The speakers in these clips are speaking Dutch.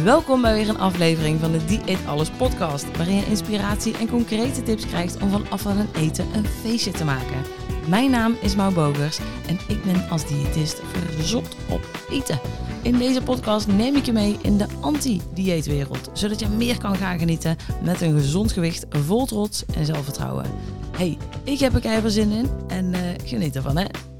Welkom bij weer een aflevering van de Dieet Alles podcast, waarin je inspiratie en concrete tips krijgt om van afval en eten een feestje te maken. Mijn naam is Mau Bogers en ik ben als diëtist verzot op eten. In deze podcast neem ik je mee in de anti-dieetwereld, zodat je meer kan gaan genieten met een gezond gewicht vol trots en zelfvertrouwen. Hey, ik heb er keihard zin in en uh, geniet ervan hè.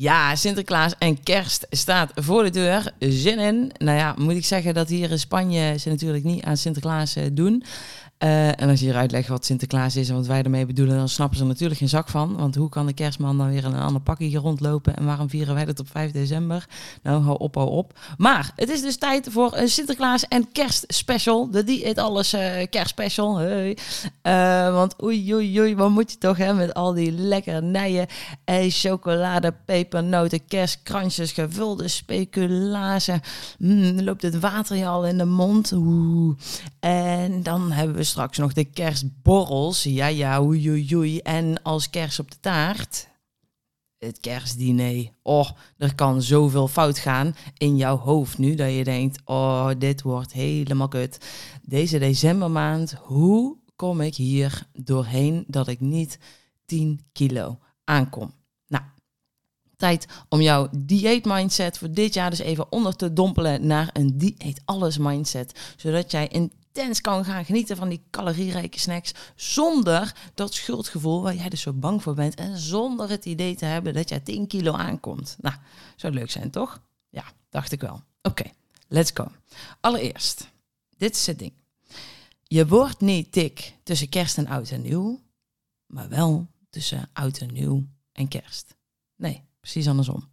Ja, Sinterklaas en kerst staat voor de deur. Zin in. Nou ja, moet ik zeggen dat hier in Spanje ze natuurlijk niet aan Sinterklaas eh, doen. Uh, en als je hier uitlegt wat Sinterklaas is en wat wij ermee bedoelen, dan snappen ze er natuurlijk geen zak van. Want hoe kan de kerstman dan weer in een ander pakje hier rondlopen? En waarom vieren wij dat op 5 december? Nou, hou op, hou op. Maar het is dus tijd voor een Sinterklaas en kerstspecial. De Die Alles uh, kerstspecial. Hey. Uh, want oei, oei, oei, wat moet je toch hè, met al die lekkernijen. Eh, chocolade, pepernoten, kerstkransjes, gevulde speculazen. Mm, loopt het water je al in de mond. Oeh. En dan hebben we straks nog de kerstborrels. Ja, ja, oei, oei. En als kerst op de taart, het kerstdiner. Oh, er kan zoveel fout gaan in jouw hoofd nu dat je denkt, oh, dit wordt helemaal kut. Deze decembermaand, hoe kom ik hier doorheen dat ik niet 10 kilo aankom? Nou, tijd om jouw dieet mindset voor dit jaar dus even onder te dompelen naar een dieet alles mindset, zodat jij in intens kan gaan genieten van die calorierijke snacks. Zonder dat schuldgevoel waar jij dus zo bang voor bent. En zonder het idee te hebben dat jij 10 kilo aankomt. Nou, zou leuk zijn, toch? Ja, dacht ik wel. Oké, let's go. Allereerst, dit is het ding. Je wordt niet dik tussen kerst en oud en nieuw. Maar wel tussen oud en nieuw en kerst. Nee, precies andersom.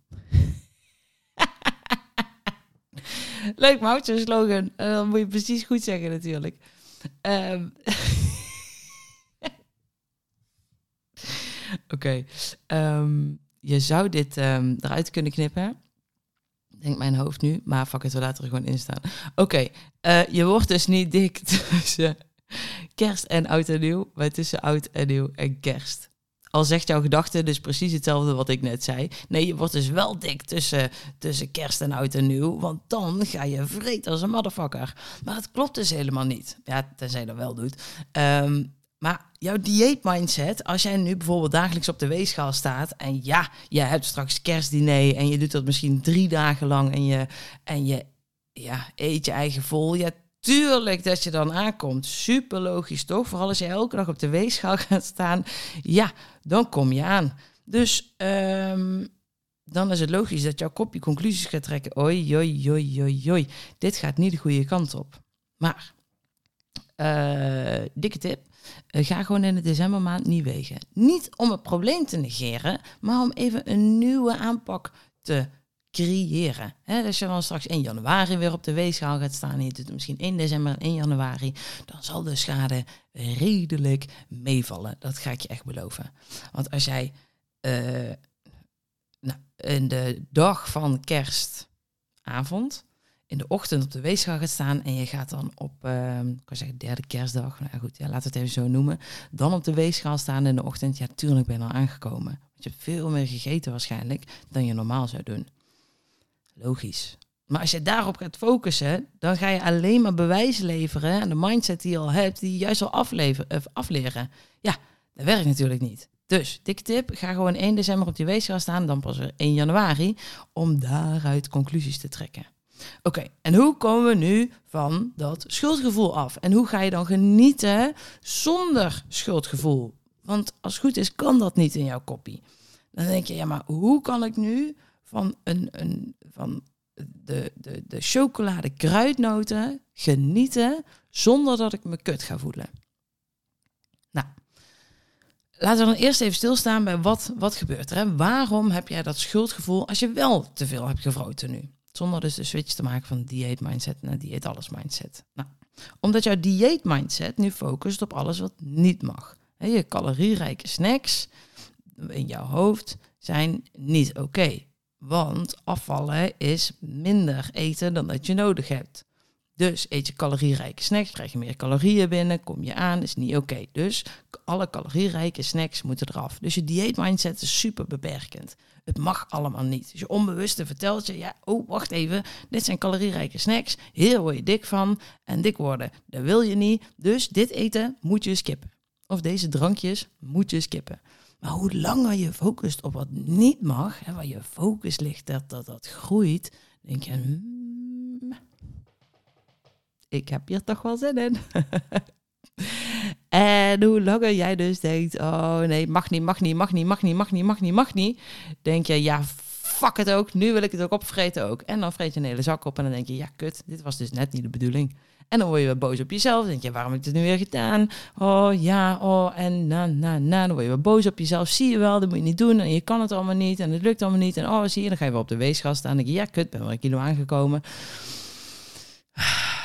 Leuk, maar slogan. Uh, dan moet je precies goed zeggen natuurlijk. Um. Oké. Um, je zou dit um, eruit kunnen knippen. Denk mijn hoofd nu, maar fuck het, we laten er gewoon in staan. Oké, uh, je wordt dus niet dik tussen kerst en oud en nieuw, maar tussen oud en nieuw en kerst al zegt jouw gedachte dus precies hetzelfde wat ik net zei. Nee, je wordt dus wel dik tussen, tussen kerst en oud en nieuw. Want dan ga je vreten als een motherfucker. Maar het klopt dus helemaal niet. Ja, tenzij je dat wel doet. Um, maar jouw dieetmindset, als jij nu bijvoorbeeld dagelijks op de weegschaal staat en ja, je hebt straks kerstdiner en je doet dat misschien drie dagen lang en je, en je ja, eet je eigen vol. Ja, Tuurlijk dat je dan aankomt. Super logisch toch? Vooral als je elke dag op de weegschaal gaat staan. Ja, dan kom je aan. Dus um, dan is het logisch dat jouw kopje conclusies gaat trekken. Oi, oi, oi, oi, oi. Dit gaat niet de goede kant op. Maar, uh, dikke tip. Uh, ga gewoon in de decembermaand niet wegen. Niet om het probleem te negeren, maar om even een nieuwe aanpak te creëren. Dus als je dan straks in januari weer op de weegschaal gaat staan het misschien 1 december en 1 januari, dan zal de schade redelijk meevallen. Dat ga ik je echt beloven. Want als jij uh, nou, in de dag van kerstavond, in de ochtend op de weegschaal gaat staan en je gaat dan op, uh, ik kan zeggen derde kerstdag, nou goed, ja, laten we het even zo noemen, dan op de weegschaal staan in de ochtend, ja, tuurlijk ben je al aangekomen. Je hebt veel meer gegeten waarschijnlijk dan je normaal zou doen. Logisch. Maar als je daarop gaat focussen, dan ga je alleen maar bewijs leveren aan de mindset die je al hebt, die juist al afleveren, afleren. Ja, dat werkt natuurlijk niet. Dus, dikke tip, ga gewoon 1 december op die weegschaal staan, dan pas 1 januari, om daaruit conclusies te trekken. Oké, en hoe komen we nu van dat schuldgevoel af? En hoe ga je dan genieten zonder schuldgevoel? Want als het goed is, kan dat niet in jouw kopie. Dan denk je, ja, maar hoe kan ik nu van, een, een, van de, de, de chocolade kruidnoten genieten zonder dat ik me kut ga voelen. Nou, laten we dan eerst even stilstaan bij wat, wat gebeurt er. Waarom heb jij dat schuldgevoel als je wel te veel hebt gevroten nu? Zonder dus de switch te maken van dieet mindset naar dieet alles mindset. Nou, omdat jouw dieet mindset nu focust op alles wat niet mag. Je calorierijke snacks in jouw hoofd zijn niet oké. Want afvallen is minder eten dan dat je nodig hebt. Dus eet je calorierijke snacks, krijg je meer calorieën binnen, kom je aan, is niet oké. Dus alle calorierijke snacks moeten eraf. Dus je dieetmindset is super beperkend. Het mag allemaal niet. Dus je onbewuste vertelt je, ja, oh, wacht even, dit zijn calorierijke snacks, hier word je dik van en dik worden. Dat wil je niet, dus dit eten moet je skippen. Of deze drankjes moet je skippen. Maar hoe langer je focust op wat niet mag, hè, waar je focus ligt, dat dat, dat groeit, denk je, hmm, ik heb hier toch wel zin in. en hoe langer jij dus denkt, oh nee, mag niet, mag niet, mag niet, mag niet, mag niet, mag niet, mag niet, denk je, ja, fuck het ook, nu wil ik het ook opvreten ook. En dan vreet je een hele zak op en dan denk je, ja, kut, dit was dus net niet de bedoeling. En dan word je weer boos op jezelf. Dan denk je, waarom heb ik dit nu weer gedaan? Oh ja, oh en na, na, na. Dan word je weer boos op jezelf. Zie je wel, dat moet je niet doen. En je kan het allemaal niet. En het lukt allemaal niet. En oh, zie je, dan ga je op de weegschaal staan. Dan denk je, ja, kut, ben wel een kilo aangekomen.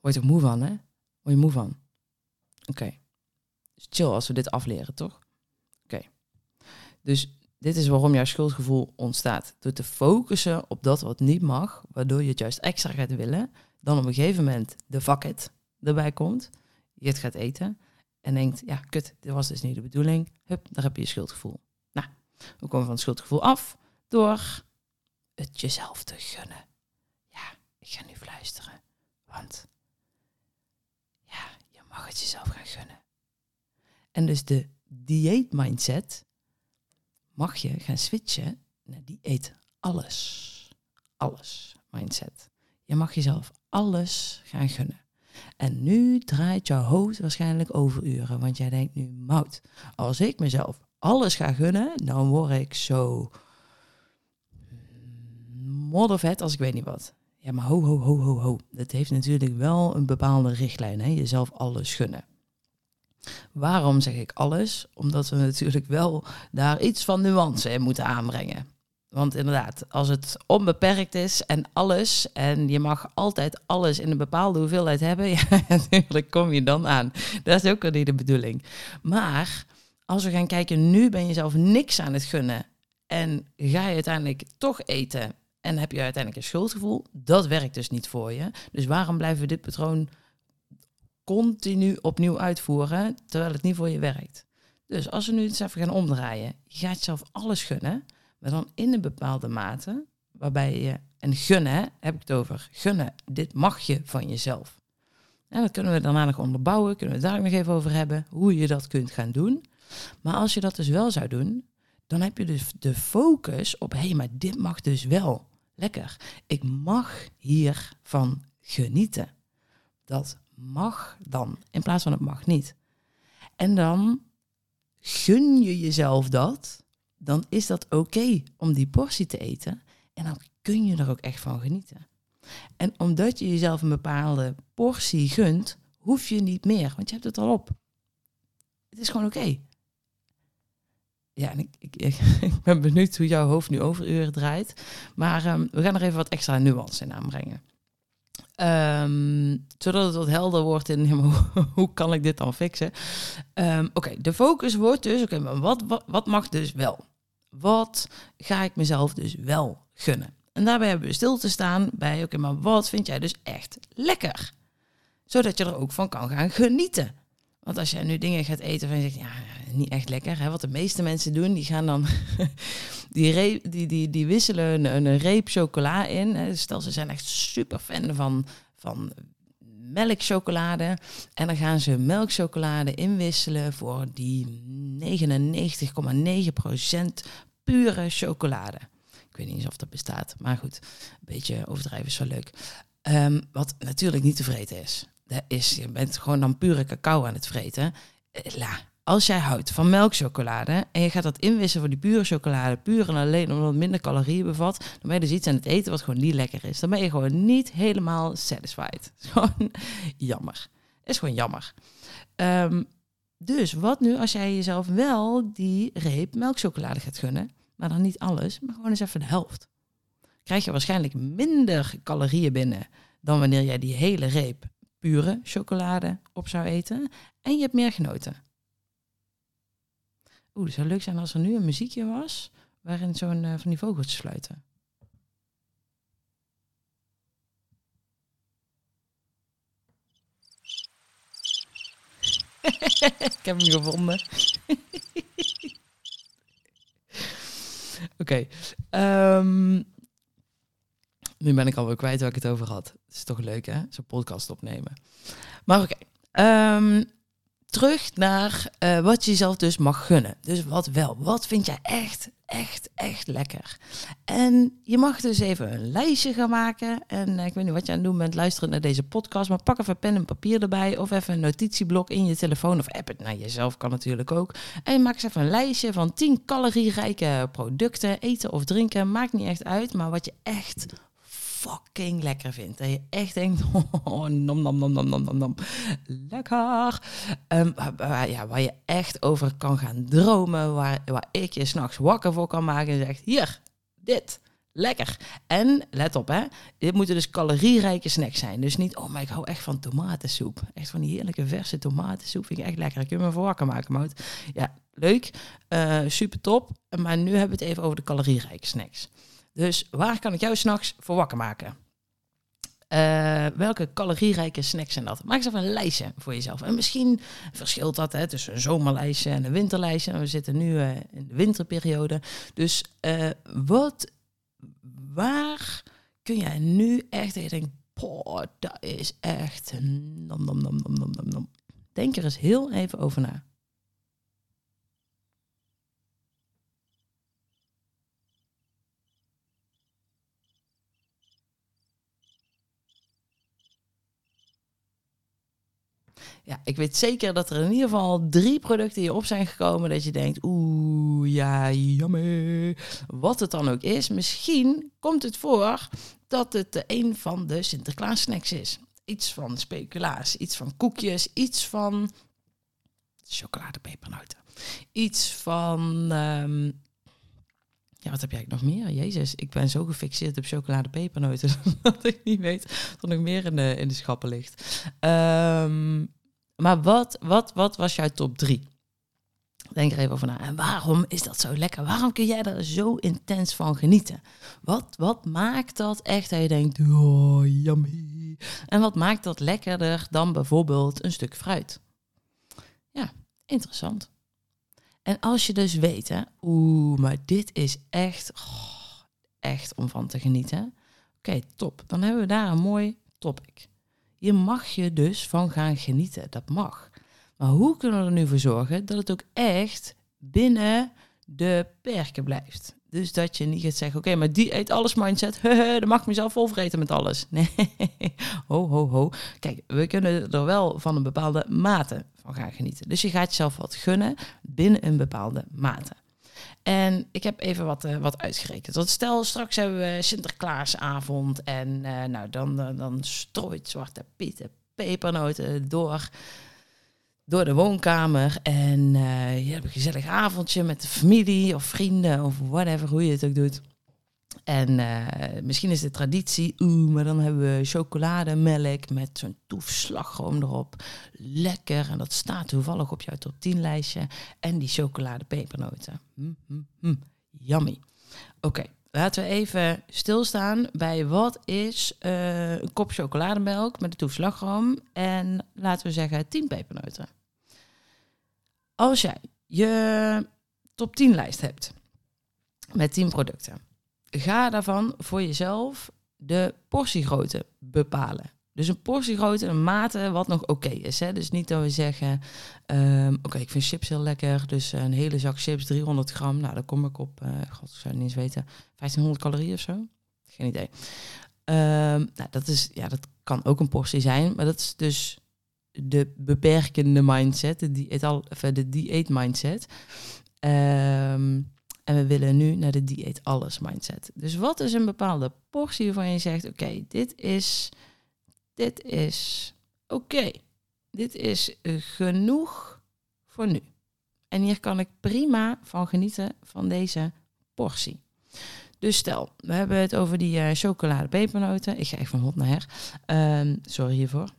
Word je er moe van, hè? Word je moe van? Oké. Dus chill als we dit afleren, toch? Oké. Dus dit is waarom jouw schuldgevoel ontstaat. Door te focussen op dat wat niet mag, waardoor je het juist extra gaat willen, dan op een gegeven moment de it erbij komt, je het gaat eten en denkt, ja, kut, dit was dus niet de bedoeling. Hup, daar heb je je schuldgevoel. Nou, we komen van het schuldgevoel af door het jezelf te gunnen. Ja, ik ga nu fluisteren, want ja, je mag het jezelf gaan gunnen. En dus de dieet mindset mag je gaan switchen naar die eet alles. Alles mindset. Je mag jezelf alles gaan gunnen. En nu draait jouw hoofd waarschijnlijk overuren, want jij denkt nu, mout, als ik mezelf alles ga gunnen, dan word ik zo moddervet als ik weet niet wat. Ja, maar ho, ho, ho, ho, ho. Dat heeft natuurlijk wel een bepaalde richtlijn, hè? jezelf alles gunnen. Waarom zeg ik alles? Omdat we natuurlijk wel daar iets van nuance in moeten aanbrengen. Want inderdaad, als het onbeperkt is en alles, en je mag altijd alles in een bepaalde hoeveelheid hebben, ja, natuurlijk kom je dan aan. Dat is ook wel niet de bedoeling. Maar als we gaan kijken, nu ben je zelf niks aan het gunnen en ga je uiteindelijk toch eten en heb je uiteindelijk een schuldgevoel, dat werkt dus niet voor je. Dus waarom blijven we dit patroon continu opnieuw uitvoeren, terwijl het niet voor je werkt. Dus als we nu eens even gaan omdraaien, je jezelf alles gunnen, maar dan in een bepaalde mate, waarbij je, en gunnen heb ik het over, gunnen, dit mag je van jezelf. En dat kunnen we daarna nog onderbouwen, kunnen we het daar nog even over hebben, hoe je dat kunt gaan doen. Maar als je dat dus wel zou doen, dan heb je dus de focus op, hé, hey, maar dit mag dus wel. Lekker. Ik mag hiervan genieten. Dat mag dan, in plaats van het mag niet. En dan gun je jezelf dat, dan is dat oké om die portie te eten. En dan kun je er ook echt van genieten. En omdat je jezelf een bepaalde portie gunt, hoef je niet meer, want je hebt het al op. Het is gewoon oké. Ja, en ik, ik, ik, ben benieuwd hoe jouw hoofd nu overuren draait. Maar um, we gaan er even wat extra nuance in aanbrengen. Zodat het wat helder wordt in hoe, kan ik dit dan fixen. Um, oké, de focus wordt dus, oké, maar wat, wat mag dus wel? Wat ga ik mezelf dus wel gunnen? En daarbij hebben we stil te staan bij, oké, maar wat vind jij dus echt lekker? Zodat je er ook van kan gaan genieten. Want als jij nu dingen gaat eten van je zegt, ja, niet echt lekker. Hè? Wat de meeste mensen doen, die gaan dan die, die, die, wisselen een, een reep chocola in. Hè? Stel, ze zijn echt super fan van, van melkchocolade. En dan gaan ze melkchocolade inwisselen voor die 99,9% pure chocolade. Ik weet niet eens of dat bestaat, maar goed, een beetje overdrijven is wel leuk. Um, wat natuurlijk niet te vreten is. Dat is. Je bent gewoon dan pure cacao aan het vreten. Eh, la, als jij houdt van melkchocolade en je gaat dat inwissen voor die pure chocolade, puur en alleen omdat het minder calorieën bevat, dan ben je dus iets aan het eten wat gewoon niet lekker is. Dan ben je gewoon niet helemaal satisfied. Gewoon jammer. Is gewoon jammer. Um, dus wat nu als jij jezelf wel die reep melkchocolade gaat gunnen, maar dan niet alles, maar gewoon eens even de helft. Krijg je waarschijnlijk minder calorieën binnen dan wanneer jij die hele reep pure chocolade op zou eten. En je hebt meer genoten. Oeh, het zou leuk zijn als er nu een muziekje was waarin zo'n eh, van die vogels sluiten. Ik heb hem gevonden. Oké. Okay nu ben ik alweer kwijt waar ik het over had. Het is toch leuk, hè? Zo'n podcast opnemen. Maar oké. ehm, terug naar eh, wat je jezelf dus mag gunnen. Dus wat wel. Wat vind jij echt, echt, echt lekker? En je mag dus even een lijstje gaan maken. En eh, ik weet niet wat je aan het doen bent, luisteren naar deze podcast. Maar pak even pen en papier erbij. Of even een notitieblok in je telefoon. Of app het naar jezelf, kan natuurlijk ook. En maak eens even een lijstje van 10 calorierijke producten. Eten of drinken, maakt niet echt uit. Maar wat je echt fucking lekker vindt. Dat je echt denkt, oh, nom, nom, nom, nom, nom, nom. Lekker. Ehm, waar- ja, waar je echt over kan gaan dromen. Waar, waar ik je s'nachts wakker voor kan maken. En zegt, hier, dit. Lekker. En let op, hè. Dit moeten dus calorierijke snacks zijn. Dus niet, oh, maar ik hou echt van tomatensoep. Echt van die heerlijke verse tomatensoep. Vind ik echt lekker. Ik kun je me voor wakker maken, Mout. Ja, leuk. Eh, super top. Maar nu hebben we het even over de calorierijke snacks. Dus waar kan ik jou s'nachts voor wakker maken? Eh, welke calorierijke snacks zijn dat? Maak eens even een lijstje voor jezelf. En misschien verschilt dat hè, tussen een zomerlijstje en een winterlijstje. We zitten nu eh, in de winterperiode. Dus eh, wat, waar kun jij nu echt denkt, poh, dat is echt nom, nom, nom, nom, nom, nom. Denk er eens heel even over na. Ja, ik weet zeker dat er in ieder geval drie producten hierop zijn gekomen dat je denkt, oeh, ja, jammer. Wat het dan ook is, misschien komt het voor dat het een van de Sinterklaas snacks is. Iets van speculaas, iets van koekjes, iets van chocoladepepernoten. Iets van, ehm, ja, wat heb jij nog meer? Jezus, ik ben zo gefixeerd op chocoladepepernoten dat ik niet weet wat er nog meer in de, in de schappen ligt. Ehm, maar wat, wat, wat was jouw top drie? Denk er even over na. En waarom is dat zo lekker? Waarom kun jij er zo intens van genieten? Wat, wat maakt dat echt dat je denkt, oh, yummy. En wat maakt dat lekkerder dan bijvoorbeeld een stuk fruit? Ja, interessant. En als je dus weet, oeh, maar dit is echt, oh, echt om van te genieten. Oké, top. Dan hebben we daar een mooi topic. Je mag je dus van gaan genieten. Dat mag. Maar hoe kunnen we er nu voor zorgen dat het ook echt binnen de perken blijft? Dus dat je niet gaat zeggen, oké, maar die eet alles mindset. dan mag ik mezelf volvreten met alles. Nee, ho, ho, ho. Kijk, we kunnen er wel van een bepaalde mate van gaan genieten. Dus je gaat jezelf wat gunnen binnen een bepaalde mate. En ik heb even wat, uh, wat uitgerekend. Want stel, straks hebben we Sinterklaasavond en uh, nou, dan, dan strooit Zwarte Piet pepernoten door, door de woonkamer. En je hebt een gezellig avondje met de familie of vrienden of whatever, hoe je het ook doet. En misschien is de traditie, oeh, maar dan hebben we chocolademelk met zo'n toef slagroom erop. Lekker, en dat staat toevallig op jouw top 10 lijstje. En die chocoladepepernoten. Mm, mm, mm, yummy. Oké, laten we even stilstaan bij wat is uh, een kop chocolademelk met een toef slagroom. En laten we zeggen 10 pepernoten. Als jij je top 10 lijst hebt met 10 producten ga daarvan voor jezelf de portiegrootte bepalen. Dus een portiegrootte, een mate wat nog oké is. Hè? Dus niet dat we zeggen, um, oké, ik vind chips heel lekker. Dus een hele zak chips, 300 gram. Nou, dan kom ik op, uh, god, ik zou het niet eens weten, 1500 calorieën of zo. Geen idee. Um, nou, dat, is, ja, dat kan ook een portie zijn. Maar dat is dus de beperkende mindset, de dieet, al, de mindset. Um, en we willen nu naar de dieet alles mindset. Dus wat is een bepaalde portie waarvan je zegt: oké, dit is, dit is oké. Dit is genoeg voor nu. En hier kan ik prima van genieten van deze portie. Dus stel, we hebben het over die uh, chocolade pepernoten. Ik ga echt van hot naar her. Um, sorry hiervoor.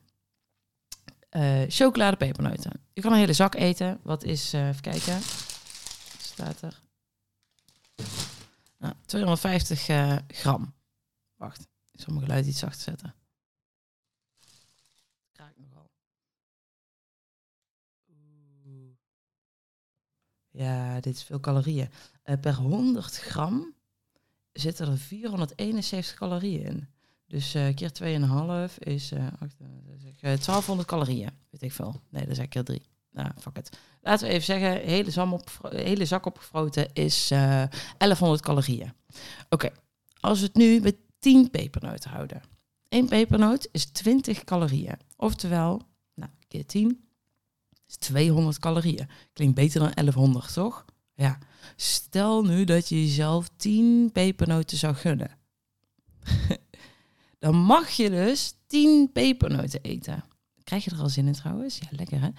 Uh, chocolade pepernoten. Je kan een hele zak eten. Wat is, uh, even kijken. Wat staat er? Nou, 250 uh, gram. Wacht, ik zal mijn geluid iets zachter zetten. Ja, dit is veel calorieën. Eh, per 100 gram zitten er 471 calorieën in. Dus eh keer 2,5 is eh, eh, eh, 1200 calorieën. Weet ik veel. Nee, dat is keer 3. Nou, fuck it. Laten we even zeggen, hele, op, hele zak opgefroten is eh 1100 calorieën. Oké, als we het nu met 10 pepernoten houden. Eén pepernoot is 20 calorieën. Oftewel, nou, keer 10 is 200 calorieën. Klinkt beter dan 1100, toch? Ja. Stel nu dat je jezelf 10 pepernoten zou gunnen. Dan mag je dus 10 pepernoten eten. Krijg je er al zin in trouwens? Ja, lekker hè?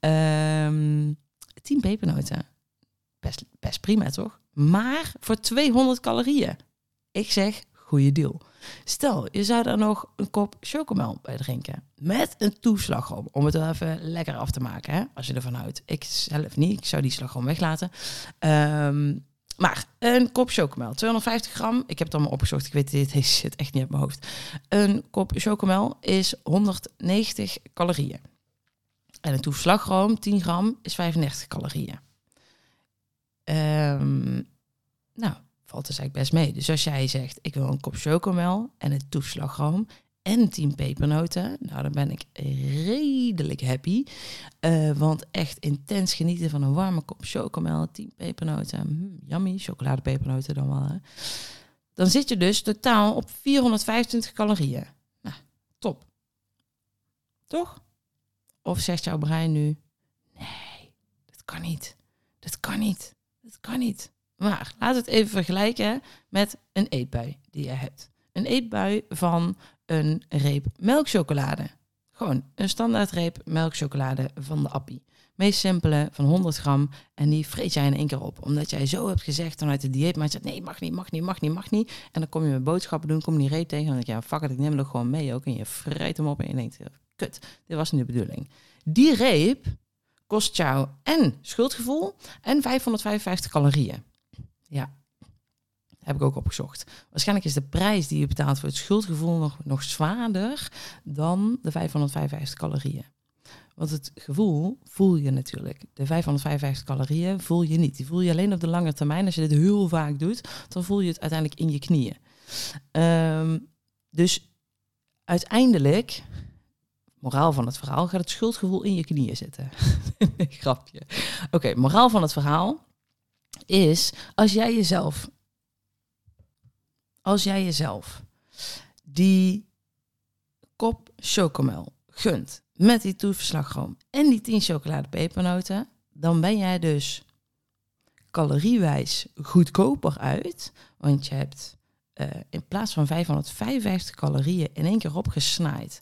Ehm 10 pepernoten. Best, best prima toch? Maar voor 200 calorieën. Ik zeg, goede deal. Stel, je zou daar nog een kop chocomel bij drinken. Met een toeslagroom. Om het wel even lekker af te maken, hè? als je ervan houdt. Ik zelf niet, ik zou die slagroom weglaten. Ehm, maar een kop chocomel, 250 gram. Ik heb het allemaal opgezocht, ik weet dit deze zit echt niet uit mijn hoofd. Een kop chocomel is 190 calorieën. En een toeslagroom, 10 gram, is 35 calorieën. Ehm, nou, valt dus eigenlijk best mee. Dus als jij zegt, ik wil een kop chocomel en een toeslagroom en 10 pepernoten, nou dan ben ik redelijk happy. Eh, want echt intens genieten van een warme kop chocomel, 10 pepernoten, mm, yummy, chocoladepepernoten dan wel. Dan zit je dus totaal op 425 calorieën. Nou, top. Toch? Of zegt jouw brein nu, nee, dat kan niet. Dat kan niet. Dat kan niet. Maar laat het even vergelijken met een eetbui die je hebt. Een eetbui van een reep melkchocolade. Gewoon een standaard reep melkchocolade van de appie. Meest simpele van 100 gram en die vreet jij in één keer op. Omdat jij zo hebt gezegd vanuit de dieet, maar je zegt nee, mag niet, mag niet, mag niet, mag niet. En dan kom je met boodschappen doen, kom je die reep tegen en dan denk je, ja, fuck it, ik neem hem gewoon mee ook. En je vreet hem op en je denkt, kut, dit was niet de bedoeling. Die reep kost jou en schuldgevoel en 555 calorieën. Ja, heb ik ook opgezocht. Waarschijnlijk is de prijs die je betaalt voor het schuldgevoel nog, nog zwaarder dan de 555 calorieën. Want het gevoel voel je natuurlijk. De 555 calorieën voel je niet. Die voel je alleen op de lange termijn. Als je dit heel vaak doet, dan voel je het uiteindelijk in je knieën. Ehm, dus uiteindelijk, moraal van het verhaal, gaat het schuldgevoel in je knieën zitten. Grapje. Oké, moraal van het verhaal is als jij jezelf, als jij jezelf die kop chocomel gunt met die toeverslagroom en die 10 chocoladepepernoten, dan ben jij dus caloriewijs goedkoper uit, want je hebt uh, in plaats van 555 calorieën in één keer opgesnaaid,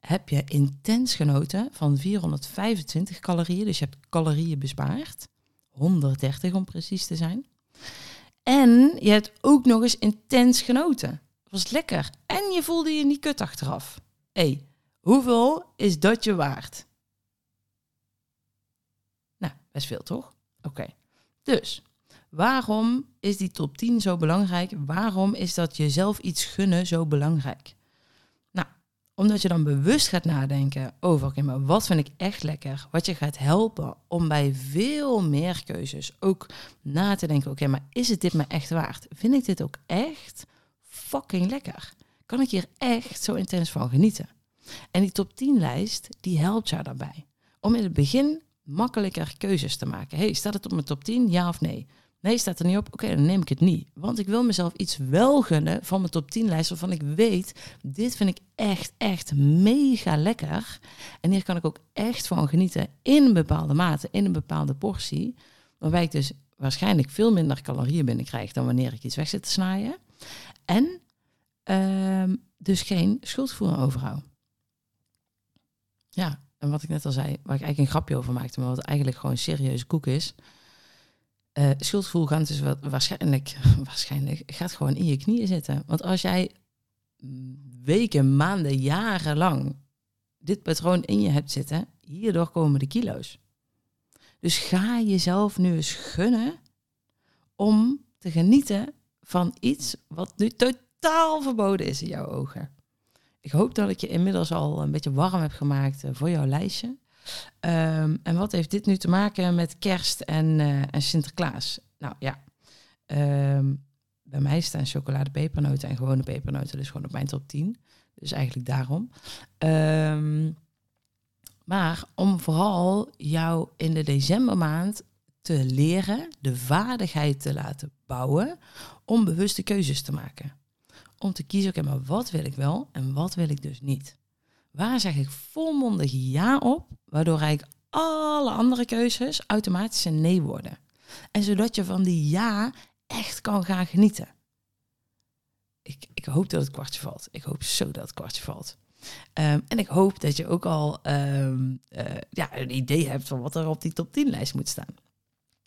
heb je intens genoten van 425 calorieën, dus je hebt calorieën bespaard. 130 om precies te zijn. En je hebt ook nog eens intens genoten. Het was lekker. En je voelde je niet kut achteraf. Hé, hey, hoeveel is dat je waard? Nou, best veel toch? Oké. Dus, waarom is die top 10 zo belangrijk? Waarom is dat jezelf iets gunnen zo belangrijk? Omdat je dan bewust gaat nadenken over, oké, maar wat vind ik echt lekker? Wat je gaat helpen om bij veel meer keuzes ook na te denken, oké, maar is het dit me echt waard? Vind ik dit ook echt fucking lekker? Kan ik hier echt zo intens van genieten? En die top 10 lijst, die helpt jou daarbij. Om in het begin makkelijker keuzes te maken. hey, staat het op mijn top 10? Ja of nee? Nee, staat er niet op. Oké, dan neem ik het niet. Want ik wil mezelf iets wel gunnen van mijn top 10 lijst waarvan ik weet, dit vind ik echt, echt mega lekker. En hier kan ik ook echt van genieten in een bepaalde mate, in een bepaalde portie. Waarbij ik dus waarschijnlijk veel minder calorieën binnenkrijg dan wanneer ik iets weg zit te snijden. En uh, dus geen schuldgevoel overhoud. Ja, en wat ik net al zei, waar ik eigenlijk een grapje over maakte, maar wat eigenlijk gewoon serieuze koek is uh, schuldgevoel gaat dus waarschijnlijk, waarschijnlijk gaat gewoon in je knieën zitten. Want als jij weken, maanden, jarenlang dit patroon in je hebt zitten, hierdoor komen de kilo's. Dus ga jezelf nu eens gunnen om te genieten van iets wat nu totaal verboden is in jouw ogen. Ik hoop dat ik je inmiddels al een beetje warm heb gemaakt eh, voor jouw lijstje. Ehm, en wat heeft dit nu te maken met kerst en, eh, en Sinterklaas? Nou ja, ehm, bij mij staan chocoladepepernoten en gewone pepernoten dus gewoon op mijn top 10. Dus eigenlijk daarom. Ehm, maar om vooral jou in de decembermaand te leren, de vaardigheid te laten bouwen om bewuste keuzes te maken. Om te kiezen, oké, maar wat wil ik wel en wat wil ik dus niet? Waar zeg ik volmondig ja op, waardoor eigenlijk alle andere keuzes automatisch een nee worden. En zodat je van die ja echt kan gaan genieten. Ik, ik hoop dat het kwartje valt. Ik hoop zo dat het kwartje valt. Ehm, en ik hoop dat je ook al ehm, eh, ja, een idee hebt van wat er op die top 10 lijst moet staan.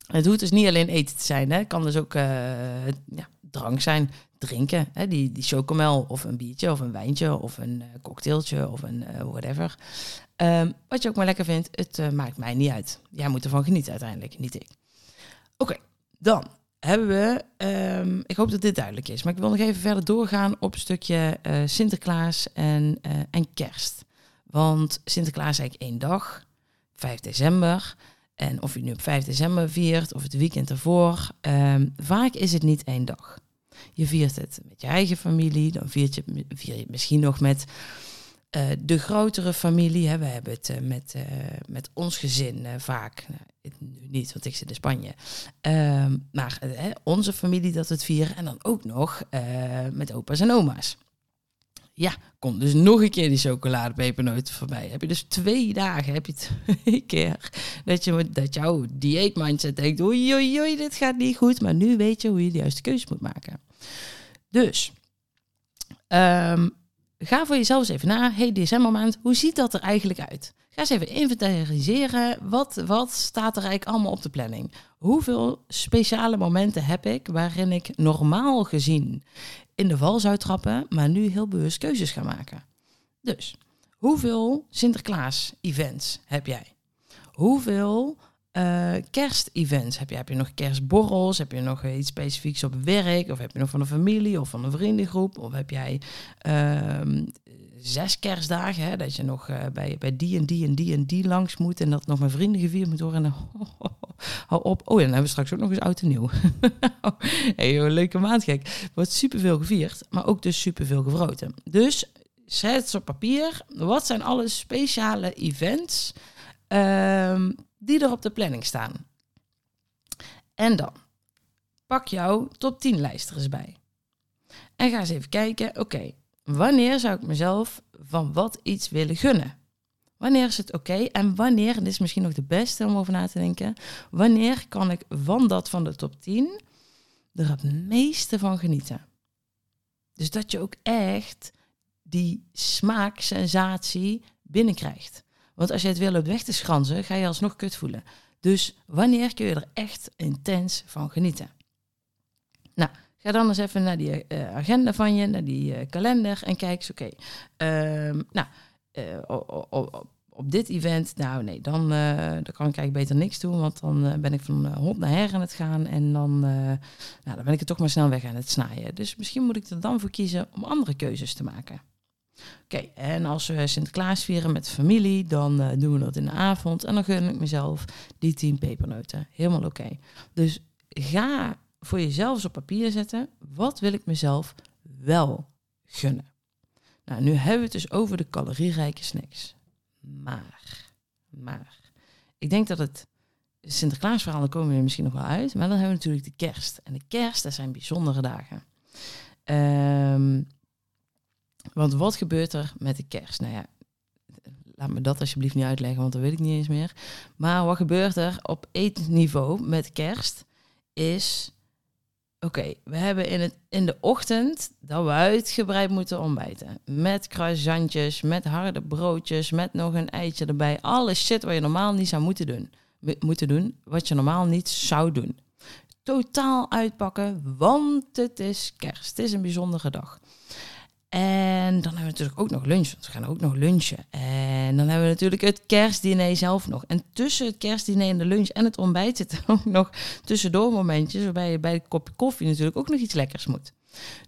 Het hoeft dus niet alleen eten te zijn. Hè. Het kan dus ook uh, ja, drank zijn, drinken. Hè. Die, die chocomel of een biertje of een wijntje of een uh, cocktailtje of een uh, whatever. Um, wat je ook maar lekker vindt, het maakt mij niet uit. Jij moet ervan genieten uiteindelijk, niet ik. Oké, dan hebben we, um, ik hoop dat dit duidelijk is, maar ik wil nog even verder doorgaan op een stukje Sinterklaas en, en kerst. Want Sinterklaas is eigenlijk één dag, 5 december. En of je nu op 5 december viert of het weekend ervoor, um, vaak is het niet één dag. Je viert het met je eigen familie, dan viert je, vier je misschien nog met uh, de grotere familie. Hè. We hebben het uh, met, uh, met ons gezin vaak. Nou, nu niet, want ik zit in Spanje. Ehm, maar onze familie dat het vieren. En dan ook nog met opa's en oma's. Ja, komt dus nog een keer die chocoladepepernoten voorbij. Heb je dus twee dagen, heb je twee keer dat, je, dat jouw dieetmindset denkt, oei, oei, oei, dit gaat niet goed. Maar nu weet je hoe je de juiste keuze moet maken. Dus, um, ga voor jezelf eens even na. Hey, decembermaand, hoe ziet dat er eigenlijk uit? Ga eens even inventariseren. Wat, wat staat er eigenlijk allemaal op de planning? Hoeveel speciale momenten heb ik waarin ik normaal gezien in de val zou trappen, maar nu heel bewust keuzes gaan maken? Dus, hoeveel Sinterklaas-events heb jij? Hoeveel uh, kerst-events heb je? Heb je nog kerstborrels? Heb je nog iets specifieks op werk? Of heb je nog van een familie of van een vriendengroep? Of heb jij uh, zes kerstdagen, hè, dat je nog uh, bij, bij die en die en die en die langs moet en dat nog met vrienden gevierd moet worden. En oh, hou op. Oh ja, dan hebben we straks ook nog eens oud en nieuw. hey, een leuke maand, gek. wordt superveel gevierd, maar ook dus superveel gevroten. Dus zet op papier. Wat zijn alle speciale events um, die er op de planning staan? En dan pak jouw top 10 lijst er eens bij. En ga eens even kijken, oké, wanneer zou ik mezelf van wat iets willen gunnen? Wanneer is het oké? En wanneer, en dit is misschien nog de beste om over na te denken, wanneer kan ik van dat van de top 10 er het meeste van genieten? Dus dat je ook echt die smaaksensatie binnenkrijgt. Want als je het wil op weg te schranzen, ga je alsnog kut voelen. Dus wanneer kun je er echt intens van genieten? Nou, Ga dan eens even naar die uh, agenda van je, naar die uh, kalender en kijk eens, oké, um, nou, op, op dit event, nou nee, dan, dan kan ik eigenlijk beter niks doen, want dan ben ik van hond naar her aan het gaan en dan, nou, dan ben ik er toch maar snel weg aan het snijden. Dus misschien moet ik er dan voor kiezen om andere keuzes te maken. Oké, en als we Sinterklaas vieren met familie, dan uh, doen we dat in de avond. En dan gun ik mezelf die 10 pepernoten. Helemaal oké. Dus ga voor jezelf op papier zetten. Wat wil ik mezelf wel gunnen? Nou, nu hebben we het dus over de calorierijke snacks. Maar, maar, ik denk dat het Sinterklaasverhaal, daar komen we misschien nog wel uit. Maar dan hebben we natuurlijk de kerst. En de kerst, dat zijn bijzondere dagen. Um, want wat gebeurt er met de kerst? Nou ja, laat me dat alsjeblieft niet uitleggen, want dat weet ik niet eens meer. Maar wat gebeurt er op eetniveau met kerst? Is Oké, we hebben in, het, in de ochtend dat we uitgebreid moeten ontbijten. Met croissantjes, met harde broodjes, met nog een eitje erbij. Alle shit wat je normaal niet zou moeten doen. Moeten doen, wat je normaal niet zou doen. Totaal uitpakken, want het is kerst. Het is een bijzondere dag. En dan hebben we natuurlijk ook nog lunch, want we gaan ook nog lunchen. En dan hebben we natuurlijk het kerstdiner zelf nog. En tussen het kerstdiner en de lunch en het ontbijt zitten ook nog tussendoor momentjes... waarbij je bij een kopje koffie natuurlijk ook nog iets lekkers moet.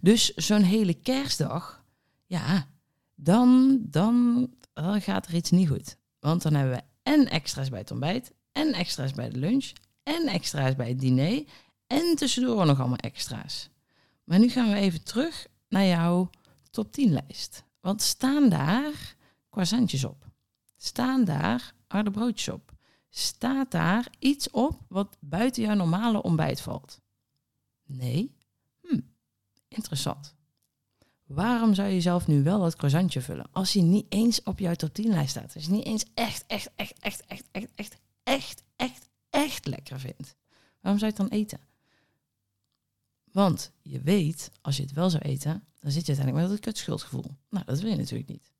Dus zo'n hele kerstdag, ja, dan, dan, dan gaat er iets niet goed. Want dan hebben we en extra's bij het ontbijt en extra's bij de lunch en extra's bij het diner en tussendoor nog allemaal extra's. Maar nu gaan we even terug naar jouw top 10 lijst. Want staan daar croissantjes op? Staan daar harde broodjes op? Staat daar iets op wat buiten jouw normale ontbijt valt? Nee? Hm, interessant. Waarom zou je zelf nu wel dat croissantje vullen als hij niet eens op jouw top 10 lijst staat? Als je niet eens echt, echt, echt, echt, echt, echt, echt, echt, echt, echt lekker vindt. Waarom zou je het dan eten? Want je weet, als je het wel zou eten, dan zit je uiteindelijk met het kutschuldgevoel. Nou, dat wil je natuurlijk niet.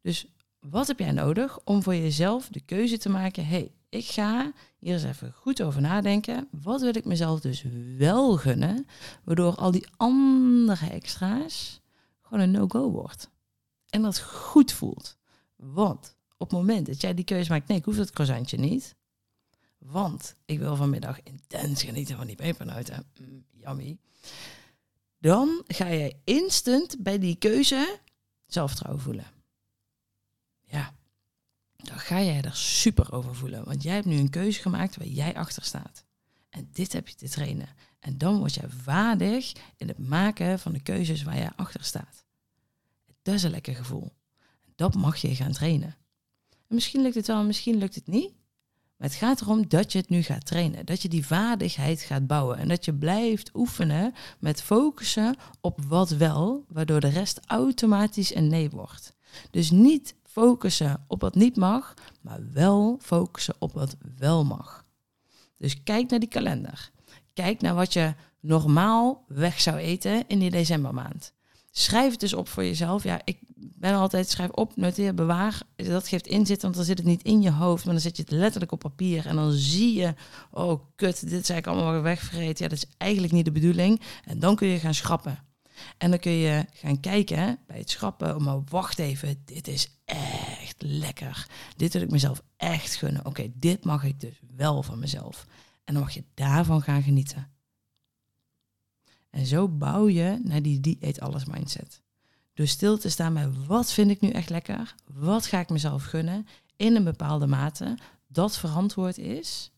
Dus wat heb jij nodig om voor jezelf de keuze te maken? hey, ik ga hier eens even goed over nadenken. Wat wil ik mezelf dus wel gunnen, waardoor al die andere extra's gewoon een no-go wordt. En dat goed voelt. Want op het moment dat jij die keuze maakt, nee, ik hoef dat croissantje niet. Want ik wil vanmiddag intens genieten van die pepernoten. Mm, yummy. Dan ga je instant bij die keuze zelfvertrouwen voelen. Ja, dan ga jij er super over voelen. Want jij hebt nu een keuze gemaakt waar jij achter staat. En dit heb je te trainen. En dan word jij vaardig in het maken van de keuzes waar jij achter staat. Dat is een lekker gevoel. Dat mag je gaan trainen. En misschien lukt het wel, misschien lukt het niet. Maar het gaat erom dat je het nu gaat trainen. Dat je die vaardigheid gaat bouwen. En dat je blijft oefenen met focussen op wat wel, waardoor de rest automatisch een nee wordt. Dus niet focussen op wat niet mag, maar wel focussen op wat wel mag. Dus kijk naar die kalender. Kijk naar wat je normaal weg zou eten in die decembermaand. Schrijf het dus op voor jezelf. Ja, ik ben altijd schrijf op, noteer, bewaar. Dat geeft inzicht, want dan zit het niet in je hoofd, maar dan zet je het letterlijk op papier en dan zie je, oh kut, dit is eigenlijk allemaal wegvergeten. Ja, dat is eigenlijk niet de bedoeling. En dan kun je gaan schrappen. En dan kun je gaan kijken bij het schrappen, oh, maar wacht even, dit is echt lekker. Dit wil ik mezelf echt gunnen. Oké, dit mag ik dus wel van mezelf. En dan mag je daarvan gaan genieten. En zo bouw je naar die dieet alles mindset. Dus stil te staan bij wat vind ik nu echt lekker? Wat ga ik mezelf gunnen in een bepaalde mate dat verantwoord is?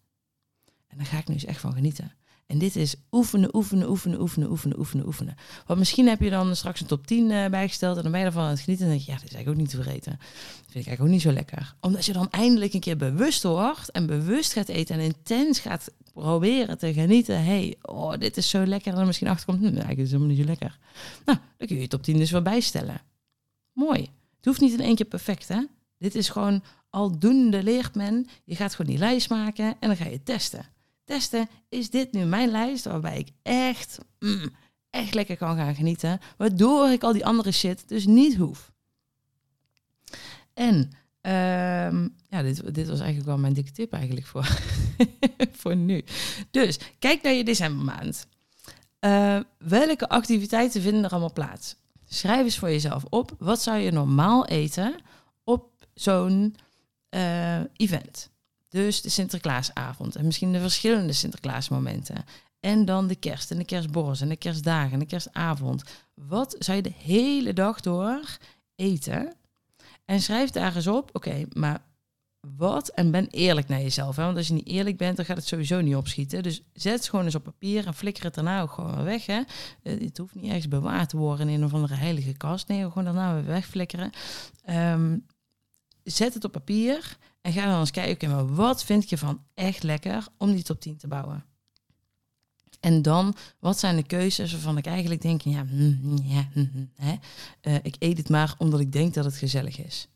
En dan ga ik nu eens echt van genieten. En dit is oefenen, oefenen, oefenen, oefenen, oefenen, oefenen, oefenen. Want misschien heb je dan straks een top 10 uh, bijgesteld en dan ben je ervan aan het genieten en denk je, ja, dat is eigenlijk ook niet te vergeten. Dat vind ik eigenlijk ook niet zo lekker. Omdat je dan eindelijk een keer bewust wordt en bewust gaat eten en intens gaat proberen te genieten. hey, oh, dit is zo lekker. En dan misschien achterkomt, hm, eigenlijk is het helemaal niet zo lekker. Nou, dan kun je je top 10 dus wel bijstellen. Mooi. Het hoeft niet in één keer perfect, hè? Dit is gewoon aldoende leert men. Je gaat gewoon die lijst maken en dan ga je testen. Testen, is dit nu mijn lijst waarbij ik echt, mm, echt lekker kan gaan genieten. Waardoor ik al die andere shit dus niet hoef. En Ehm, ja, dit, dit was eigenlijk wel mijn dikke tip eigenlijk voor, voor nu. Dus kijk naar je decembermaand. Uh, welke activiteiten vinden er allemaal plaats? Schrijf eens voor jezelf op. Wat zou je normaal eten op zo'n uh, event? Dus de Sinterklaasavond en misschien de verschillende Sinterklaasmomenten. En dan de kerst en de kerstborrels en de kerstdagen en de kerstavond. Wat zou je de hele dag door eten? En schrijf daar eens op, oké, maar wat? En ben eerlijk naar jezelf. Hè? Want als je niet eerlijk bent, dan gaat het sowieso niet opschieten. Dus zet het gewoon eens op papier en flikker het daarna ook gewoon weg. Hè? Eh, het hoeft niet ergens bewaard te worden in een of andere heilige kast. Nee, gewoon daarna weer wegflikkeren. Um, zet het op papier en ga dan eens kijken, maar wat vind je van echt lekker om die top 10 te bouwen? En dan, wat zijn de keuzes waarvan ik eigenlijk denk, ja, mm, ja mm, hè, uh, ik eet het maar omdat ik denk dat het gezellig is.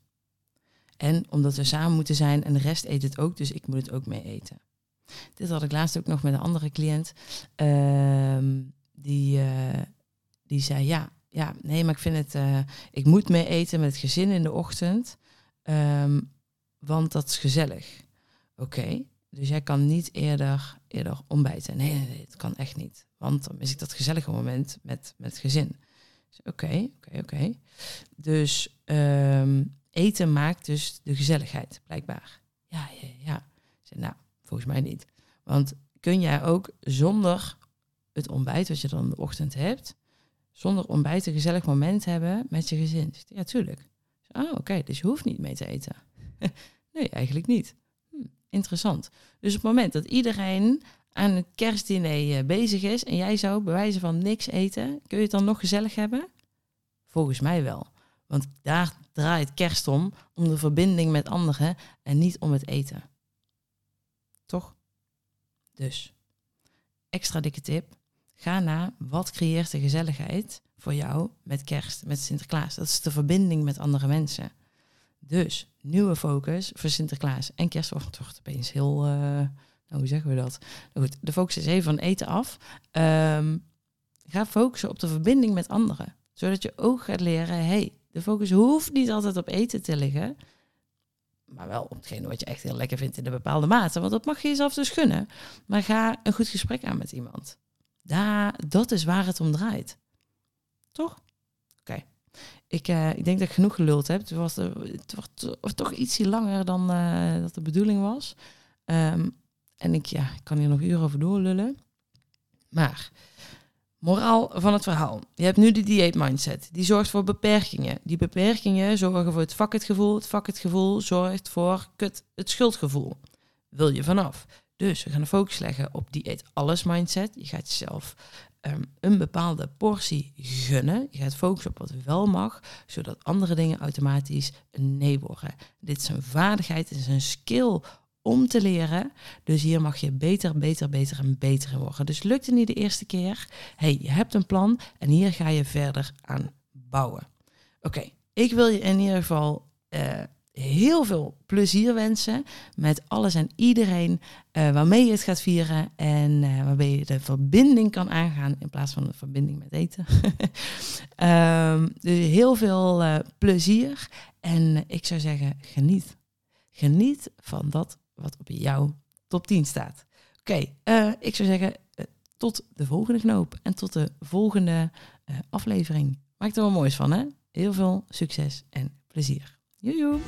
En omdat we samen moeten zijn en de rest eet het ook, dus ik moet het ook mee eten. Dit had ik laatst ook nog met een andere cliënt. Uh, die, uh, die zei, ja, ja, nee, maar ik vind het, uh, ik moet mee eten met het gezin in de ochtend, um, want dat is gezellig. Oké. Dus jij kan niet eerder, eerder ontbijten. Nee, nee, nee, dat kan echt niet. Want dan mis ik dat gezellige moment met, met het gezin. Oké, oké, oké. Dus um, eten maakt dus de gezelligheid, blijkbaar. Ja, ja, ja. Nou, volgens mij niet. Want kun jij ook zonder het ontbijt wat je dan de ochtend hebt, zonder ontbijt een gezellig moment hebben met je gezin? Ja, tuurlijk. Oh, oké, dus je hoeft niet mee te eten. Nee, eigenlijk niet. Interessant. Dus op het moment dat iedereen aan het kerstdiner eh, bezig is en jij zou bewijzen van niks eten, kun je het dan nog gezellig hebben? Volgens mij wel. Want daar draait kerst om, om de verbinding met anderen en niet om het eten. Toch? Dus, extra dikke tip. Ga na wat creëert de gezelligheid voor jou met kerst, met Sinterklaas. Dat is de verbinding met andere mensen. Dus, nieuwe focus voor Sinterklaas en kerst wordt toch opeens heel... Uh, hoe zeggen we dat? Nou goed, de focus is even van eten af. Um, ga focussen op de verbinding met anderen. Zodat je ook gaat leren, hey, de focus hoeft niet altijd op eten te liggen. Maar wel op hetgene wat je echt heel lekker vindt in een bepaalde mate. Want dat mag je jezelf dus gunnen. Maar ga een goed gesprek aan met iemand. Daar, dat is waar het om draait. Toch? Ik, uh, ik denk dat ik genoeg geluld heb. Het, was, het wordt toch ietsje langer dan dat de bedoeling was. Um, en ik, ja, ik kan hier nog uren over doorlullen. Maar Moraal van het verhaal. Je hebt nu de dieet mindset. Die zorgt voor beperkingen. Die beperkingen zorgen voor het vaketgevoel. Het vaketgevoel zorgt voor kut, het schuldgevoel. Wil je vanaf. Dus we gaan de focus leggen op dieet alles mindset. Je gaat jezelf um, een bepaalde portie gunnen. Je gaat focussen op wat wel mag, zodat andere dingen automatisch nee worden. Dit is een vaardigheid, het is een skill om te leren. Dus hier mag je beter, beter, beter en beter worden. Dus lukt het niet de eerste keer? hey, je hebt een plan en hier ga je verder aan bouwen. Oké, ik wil je in ieder geval uh, heel veel plezier wensen met alles en iedereen uh, waarmee je het gaat vieren en uh, waarbij je de verbinding kan aangaan in plaats van de verbinding met eten. um, dus heel veel plezier en ik zou zeggen, geniet. Geniet van dat wat op jouw top 10 staat. Oké, ik zou zeggen tot de volgende knoop en tot de volgende aflevering. Maak er wel moois van, hè? Heel veel succes en plezier. Iu, iu.